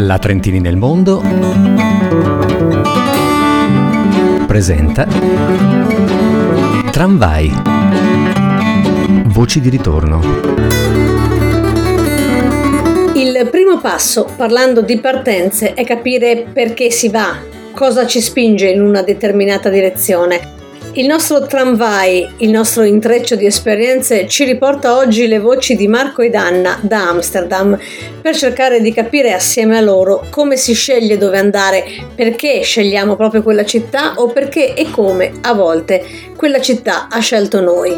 La Trentini nel mondo presenta Tramvai. Voci di ritorno. Il primo passo, parlando di partenze, è capire perché si va, cosa ci spinge in una determinata direzione. Il nostro tramvai, il nostro intreccio di esperienze ci riporta oggi le voci di Marco ed Anna da Amsterdam per cercare di capire assieme a loro come si sceglie dove andare, perché scegliamo proprio quella città o perché e come a volte quella città ha scelto noi.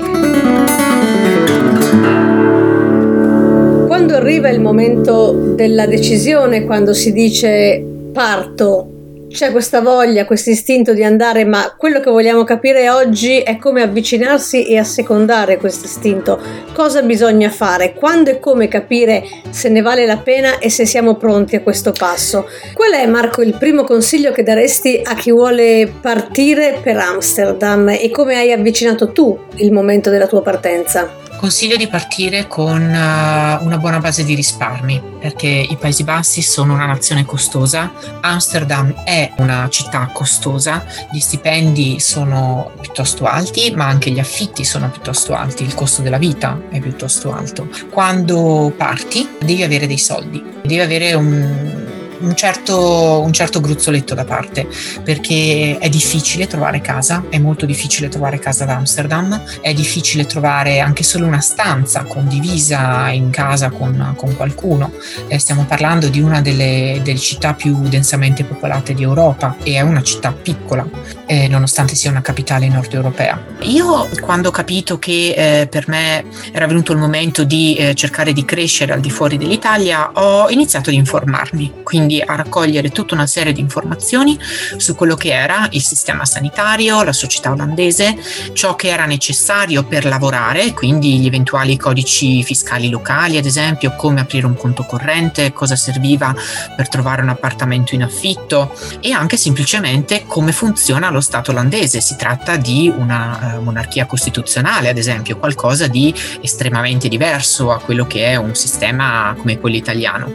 Quando arriva il momento della decisione, quando si dice parto, c'è questa voglia, questo istinto di andare, ma quello che vogliamo capire oggi è come avvicinarsi e assecondare questo istinto. Cosa bisogna fare? Quando e come capire se ne vale la pena e se siamo pronti a questo passo? Qual è, Marco, il primo consiglio che daresti a chi vuole partire per Amsterdam e come hai avvicinato tu il momento della tua partenza? Consiglio di partire con uh, una buona base di risparmi perché i Paesi Bassi sono una nazione costosa, Amsterdam è una città costosa, gli stipendi sono piuttosto alti ma anche gli affitti sono piuttosto alti, il costo della vita è piuttosto alto. Quando parti devi avere dei soldi, devi avere un un certo, un certo gruzzoletto da parte perché è difficile trovare casa, è molto difficile trovare casa ad Amsterdam, è difficile trovare anche solo una stanza condivisa in casa con, con qualcuno. Eh, stiamo parlando di una delle, delle, città più densamente popolate di Europa e è una città piccola, eh, nonostante sia una capitale nord europea. Io quando ho capito che eh, per me era venuto il momento di eh, cercare di crescere al di fuori dell'Italia, ho iniziato ad informarmi. Quindi quindi a raccogliere tutta una serie di informazioni su quello che era il sistema sanitario, la società olandese, ciò che era necessario per lavorare, quindi gli eventuali codici fiscali locali, ad esempio, come aprire un conto corrente, cosa serviva per trovare un appartamento in affitto e anche semplicemente come funziona lo Stato olandese. Si tratta di una uh, monarchia costituzionale, ad esempio, qualcosa di estremamente diverso a quello che è un sistema come quello italiano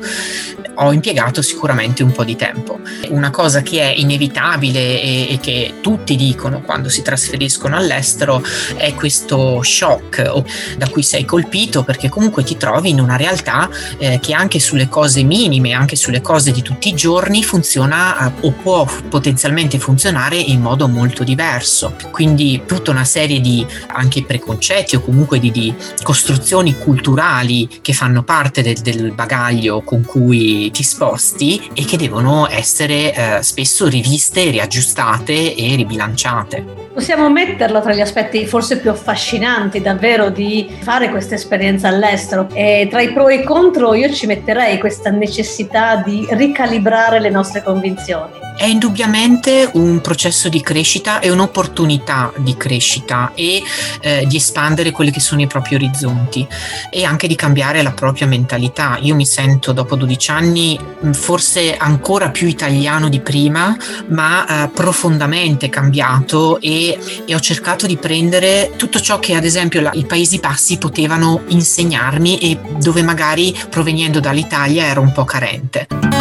ho impiegato sicuramente un po' di tempo. Una cosa che è inevitabile e, e che tutti dicono quando si trasferiscono all'estero è questo shock da cui sei colpito perché comunque ti trovi in una realtà eh, che anche sulle cose minime, anche sulle cose di tutti i giorni funziona eh, o può potenzialmente funzionare in modo molto diverso. Quindi tutta una serie di anche preconcetti o comunque di, di costruzioni culturali che fanno parte del, del bagaglio con cui ti sposti e che devono essere eh, spesso riviste, riaggiustate e ribilanciate. Possiamo metterlo tra gli aspetti forse più affascinanti davvero di fare questa esperienza all'estero e tra i pro e i contro io ci metterei questa necessità di ricalibrare le nostre convinzioni. È indubbiamente un processo di crescita e un'opportunità di crescita e eh, di espandere quelli che sono i propri orizzonti e anche di cambiare la propria mentalità. Io mi sento dopo 12 anni mm, forse ancora più italiano di prima, ma eh, profondamente cambiato e, e, ho cercato di prendere tutto ciò che ad esempio la, i Paesi Bassi potevano insegnarmi e dove magari provenendo dall'Italia ero un po' carente.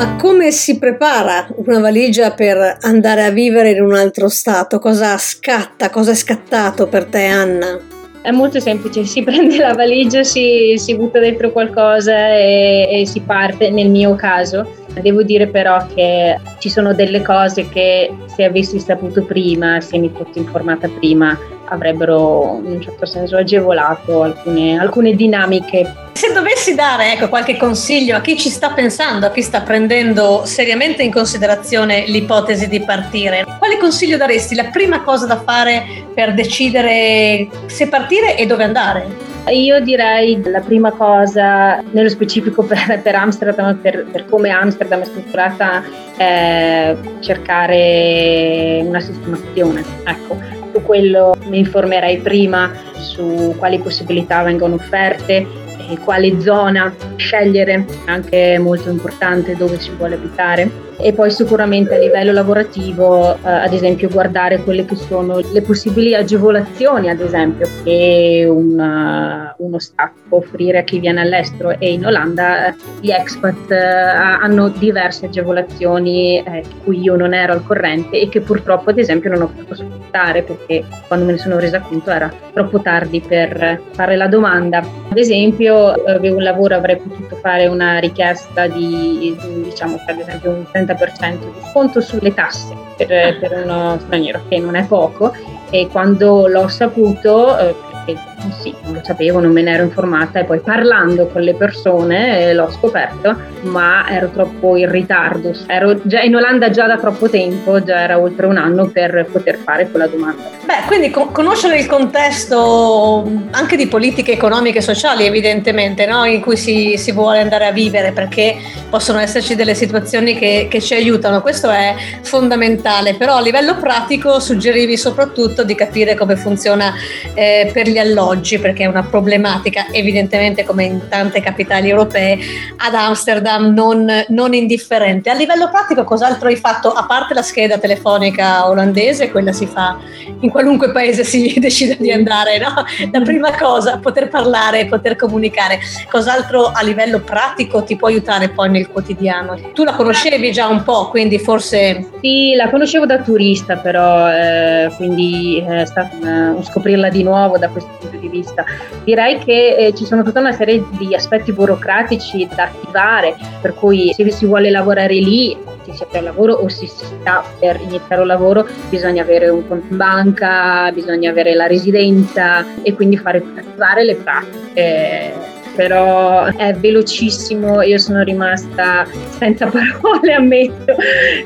Ma come si prepara una valigia per andare a vivere in un altro stato? Cosa scatta? Cosa è scattato per te, Anna? È molto semplice, si prende la valigia, si, si butta dentro qualcosa e, e, si parte, nel mio caso. Devo dire però che ci sono delle cose che se avessi saputo prima, se mi fossi informata prima, avrebbero in un certo senso agevolato alcune, alcune dinamiche. Se dovessi dare ecco, qualche consiglio a chi ci sta pensando, a chi sta prendendo seriamente in considerazione l'ipotesi di partire, quale consiglio daresti? La prima cosa da fare per decidere se partire e dove andare? Io direi la prima cosa, nello specifico per, per Amsterdam, per, per, come Amsterdam è strutturata, è cercare una sistemazione. Ecco su quello mi informerei prima su quali possibilità vengono offerte e quale zona scegliere, anche molto importante dove si vuole abitare. E poi sicuramente a livello lavorativo, eh, ad esempio, guardare quelle che sono le possibili agevolazioni, ad esempio, che una, uno Stato può offrire a chi viene all'estero. E in Olanda eh, gli expat eh, hanno diverse agevolazioni eh, di cui io non ero al corrente e che purtroppo, ad esempio, non ho potuto sfruttare perché quando me ne sono resa conto era troppo tardi per fare la domanda. Ad esempio, avevo un lavoro, avrei potuto fare una richiesta di, diciamo, ad esempio, un 30 30% di sconto sulle tasse per, ah. per uno straniero, che non è poco, e quando l'ho saputo, eh, perché sì, non lo sapevo, non me ne ero informata e poi parlando con le persone eh, l'ho scoperto, ma ero troppo in ritardo, ero già in Olanda già da troppo tempo, già era oltre un anno per poter fare quella domanda. Beh, quindi co- conoscere il contesto anche di politiche economiche e sociali evidentemente, no? in cui si, si, vuole andare a vivere perché possono esserci delle situazioni che, che ci aiutano, questo è fondamentale, però a livello pratico suggerivi soprattutto di capire come funziona eh, per gli alloggi oggi perché è una problematica evidentemente come in tante capitali europee ad Amsterdam non, non indifferente. A livello pratico cos'altro hai fatto a parte la scheda telefonica olandese, quella si fa in qualunque paese si decide di andare, no? La prima cosa, poter parlare, poter comunicare. Cos'altro a livello pratico ti può aiutare poi nel quotidiano? Tu la conoscevi già un po', quindi forse... Sì, la conoscevo da turista però, eh, quindi è stato un scoprirla di nuovo da questo punto di vista. Direi che eh, ci sono tutta una serie di aspetti burocratici da attivare, per cui se si vuole lavorare lì, si sia per lavoro o si sta per iniziare un lavoro, bisogna avere un conto in banca, bisogna avere la residenza e quindi fare attivare le pratiche però è velocissimo, io sono rimasta senza parole, ammetto,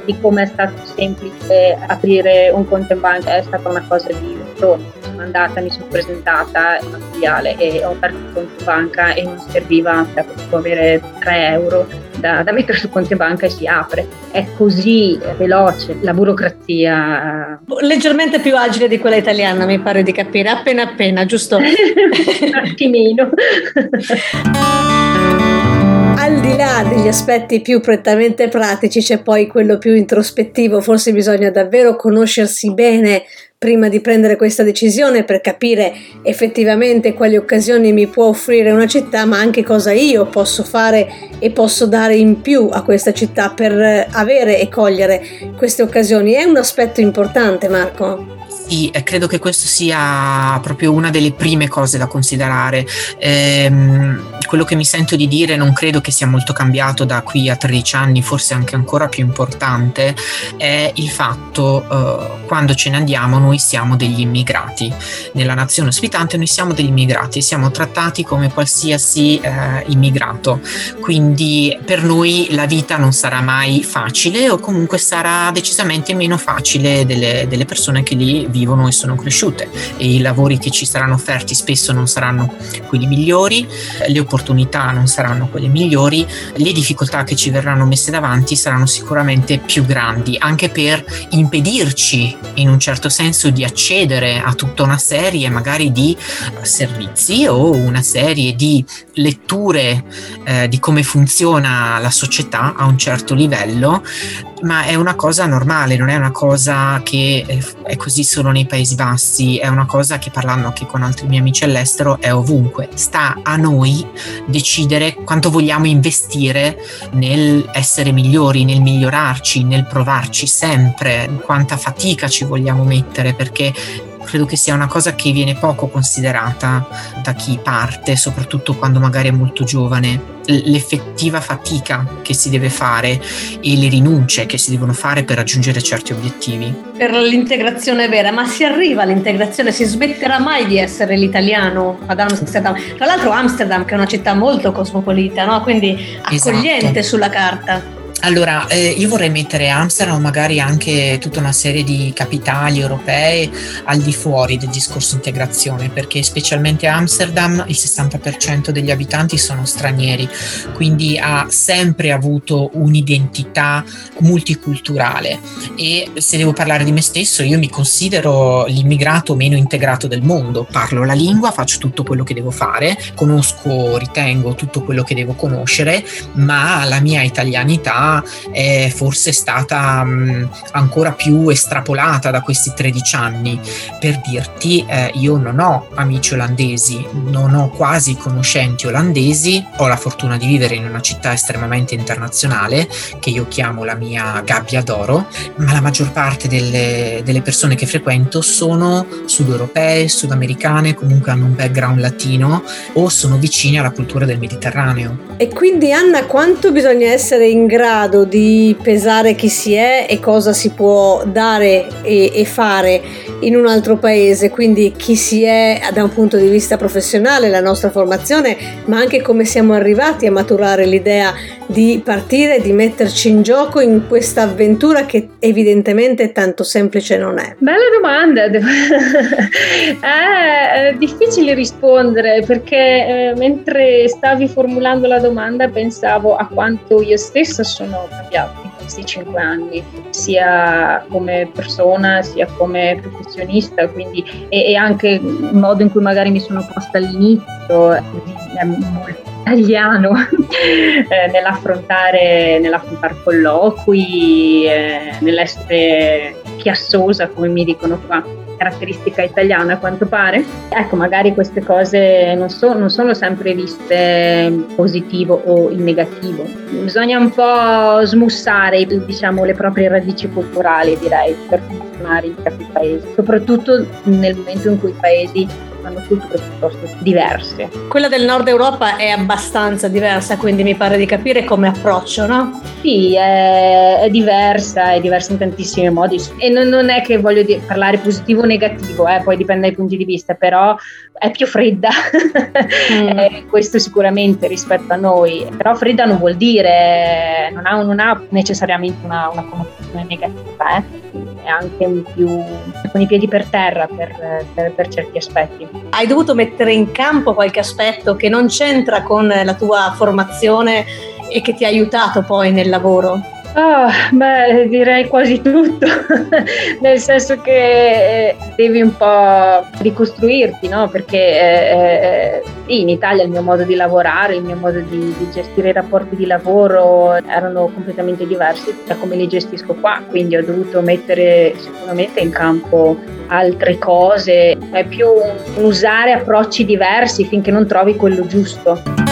di come è stato semplice aprire un conto in banca, è stata una cosa di sono andata, mi sono presentata in una filiale e ho aperto il conto in banca e non serviva, cioè, potevo avere 3 euro da, da, mettere sul conto in banca e si apre. È così veloce la burocrazia. Leggermente più agile di quella italiana, mi pare di capire, appena appena, giusto? Un attimino. Al di là degli aspetti più prettamente pratici c'è poi quello più introspettivo, forse bisogna davvero conoscersi bene prima di prendere questa decisione per capire effettivamente quali occasioni mi può offrire una città, ma anche cosa io posso fare e posso dare in più a questa città per avere e cogliere queste occasioni. È un aspetto importante, Marco. Sì, credo che questo sia proprio una delle prime cose da considerare. Ehm, quello che mi sento di dire non credo che sia molto cambiato da qui a 13 anni, forse anche ancora più importante, è il fatto eh, quando ce ne andiamo noi siamo degli immigrati. Nella nazione ospitante noi siamo degli immigrati, siamo trattati come qualsiasi eh, immigrato, quindi per noi la vita non sarà mai facile o comunque sarà decisamente meno facile delle, delle persone che lì vivono e sono cresciute e i lavori che ci saranno offerti spesso non saranno quelli migliori, le opportunità non saranno quelle migliori, le difficoltà che ci verranno messe davanti saranno sicuramente più grandi, anche per impedirci in un certo senso di accedere a tutta una serie magari di servizi o una serie di letture eh, di come funziona la società a un certo livello ma è una cosa normale, non è una cosa che è così solo nei Paesi Bassi, è una cosa che parlando anche con altri miei amici all'estero è ovunque. Sta a noi decidere quanto vogliamo investire nel essere migliori, nel migliorarci, nel provarci sempre, quanta fatica ci vogliamo mettere perché credo che sia una cosa che viene poco considerata da chi parte, soprattutto quando magari è molto giovane. L'effettiva fatica che si deve fare e le rinunce che si devono fare per raggiungere certi obiettivi. Per l'integrazione vera, ma si arriva all'integrazione, si smetterà mai di essere l'italiano ad Amsterdam. Tra l'altro Amsterdam che è una città molto cosmopolita, no? quindi accogliente esatto. sulla carta. Allora, eh, io vorrei mettere Amsterdam magari anche tutta una serie di capitali europee al di fuori del discorso integrazione, perché specialmente Amsterdam il 60% degli abitanti sono stranieri, quindi ha sempre avuto un'identità multiculturale. E se devo parlare di me stesso, io mi considero l'immigrato meno integrato del mondo, parlo la lingua, faccio tutto quello che devo fare, conosco, ritengo tutto quello che devo conoscere, ma la mia italianità è forse stata mh, ancora più estrapolata da questi 13 anni. Per dirti, eh, io non ho amici olandesi, non ho quasi conoscenti olandesi, ho la fortuna di vivere in una città estremamente internazionale che io chiamo la mia gabbia d'oro, ma la maggior parte delle, delle persone che frequento sono sudeuropee, sudamericane, comunque hanno un background latino o sono vicine alla cultura del Mediterraneo. E quindi Anna, quanto bisogna essere in grado grado di pesare chi si è e cosa si può dare e, e fare in un altro paese, quindi chi si è da un punto di vista professionale, la nostra formazione, ma anche come siamo arrivati a maturare l'idea di partire, di metterci in gioco in questa avventura che evidentemente tanto semplice non è? Bella domanda, è, è difficile rispondere perché eh, mentre stavi formulando la domanda pensavo a quanto io stessa sono cambiata in questi cinque anni, sia come persona sia come professionista, quindi, e, anche il modo in cui magari mi sono posta all'inizio è molto italiano eh, nell'affrontare, nell'affrontare colloqui, eh, nell'essere chiassosa, come mi dicono qua, caratteristica italiana a quanto pare. Ecco, magari queste cose non, so, non sono sempre viste positivo o in negativo. Bisogna un po' smussare, diciamo, le proprie radici culturali, direi, per funzionare in certi paesi, soprattutto nel momento in cui i paesi hanno culture piuttosto diverse. Quella del nord Europa è abbastanza diversa, quindi mi pare di capire come approccio, no? Sì, è, è diversa, è diversa in tantissimi modi e non, non è che voglio di, parlare positivo o negativo, eh, poi dipende dai punti di vista, però è più fredda, mm. eh, questo sicuramente rispetto a noi, però fredda non vuol dire, non ha, non ha necessariamente una, una connotazione negativa, eh? è anche più con i piedi per terra per, per, per certi aspetti. Hai dovuto mettere in campo qualche aspetto che non c'entra con la tua formazione e che ti ha aiutato poi nel lavoro? Oh, beh, direi quasi tutto, nel senso che eh, devi un po' ricostruirti, no? Perché eh, sì, in Italia il mio modo di lavorare, il mio modo di, di, gestire i rapporti di lavoro erano completamente diversi da come li gestisco qua, quindi ho dovuto mettere sicuramente in campo altre cose, è più usare approcci diversi finché non trovi quello giusto.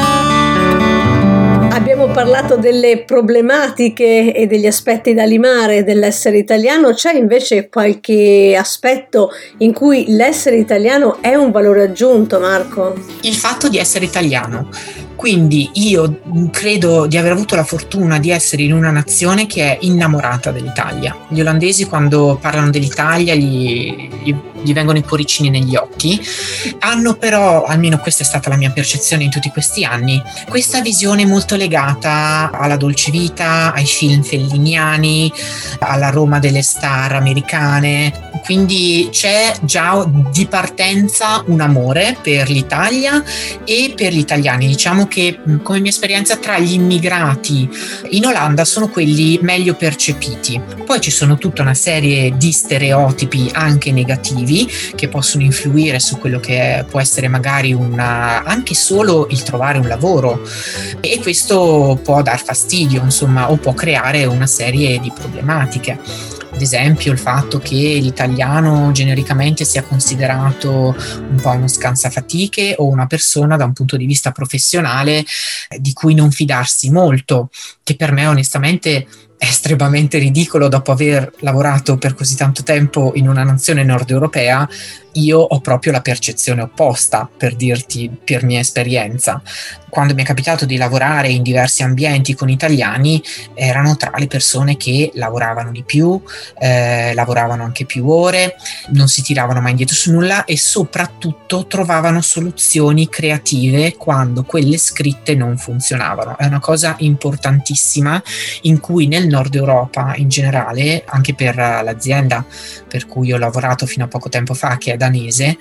Abbiamo parlato delle problematiche e degli aspetti da limare dell'essere italiano, c'è invece qualche aspetto in cui l'essere italiano è un valore aggiunto, Marco? Il fatto di essere italiano. Quindi io credo di aver avuto la fortuna di essere in una nazione che è innamorata dell'Italia. Gli olandesi quando parlano dell'Italia gli, gli gli vengono i cuoricini negli occhi, hanno però, almeno questa è stata la mia percezione in tutti questi anni, questa visione molto legata alla dolce vita, ai film felliniani, alla Roma delle star americane, quindi c'è già di partenza un amore per l'Italia e per gli italiani. Diciamo che come mia esperienza tra gli immigrati in Olanda sono quelli meglio percepiti. Poi ci sono tutta una serie di stereotipi anche negativi che possono influire su quello che può essere magari una, anche solo il trovare un lavoro e questo può dar fastidio insomma o può creare una serie di problematiche ad esempio il fatto che l'italiano genericamente sia considerato un po' uno scansafatiche o una persona da un punto di vista professionale di cui non fidarsi molto, che per me onestamente è estremamente ridicolo dopo aver lavorato per così tanto tempo in una nazione nord europea io ho proprio la percezione opposta, per dirti per mia esperienza. Quando mi è capitato di lavorare in diversi ambienti con italiani, erano tra le persone che lavoravano di più, eh, lavoravano anche più ore, non si tiravano mai indietro su nulla e soprattutto trovavano soluzioni creative quando quelle scritte non funzionavano. È una cosa importantissima in cui nel nord Europa in generale, anche per l'azienda per cui ho lavorato fino a poco tempo fa, che è danese,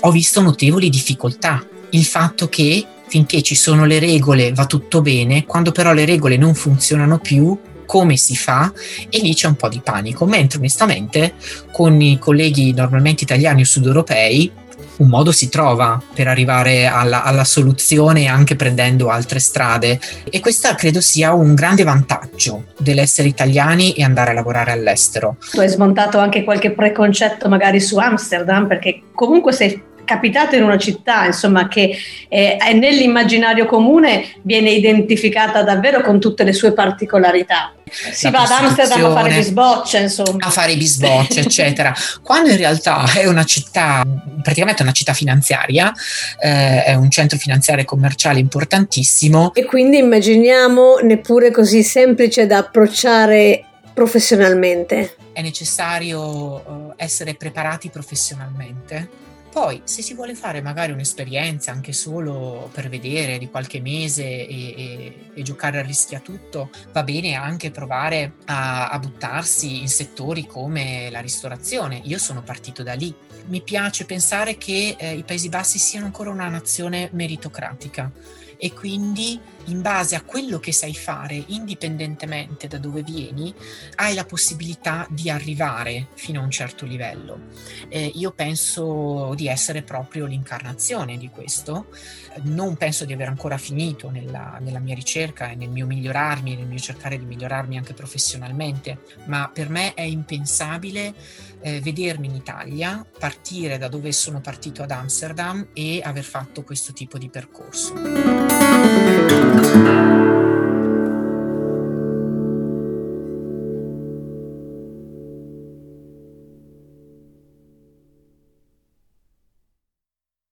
ho visto notevoli difficoltà. Il fatto che finché ci sono le regole va tutto bene, quando però le regole non funzionano più, come si fa e lì c'è un po' di panico, mentre onestamente con i colleghi normalmente italiani o sudeuropei un modo si trova per arrivare alla, alla, soluzione anche prendendo altre strade e questo credo sia un grande vantaggio dell'essere italiani e andare a lavorare all'estero. Tu hai smontato anche qualche preconcetto magari su Amsterdam perché comunque sei capitato in una città, insomma, che eh, nell'immaginario comune viene identificata davvero con tutte le sue particolarità. Si va ad Amsterdam a fare bisbocce, insomma. A fare bisbocce, eccetera. Quando in realtà è una città, praticamente una città finanziaria, eh, è un centro finanziario e commerciale importantissimo. E quindi immaginiamo neppure così semplice da approcciare professionalmente. È necessario uh, essere preparati professionalmente poi, se si vuole fare magari un'esperienza anche solo per vedere di qualche mese e, e, e giocare a rischio a tutto, va bene anche provare a, a buttarsi in settori come la ristorazione. Io sono partito da lì. Mi piace pensare che eh, i Paesi Bassi siano ancora una nazione meritocratica e quindi in base a quello che sai fare, indipendentemente da dove vieni, hai la possibilità di arrivare fino a un certo livello. Eh, io penso di essere proprio l'incarnazione di questo, non penso di aver ancora finito nella, nella mia ricerca e nel mio migliorarmi, nel mio cercare di migliorarmi anche professionalmente, ma per me è impensabile eh, vedermi in Italia, partire da dove sono partito ad Amsterdam e aver fatto questo tipo di percorso.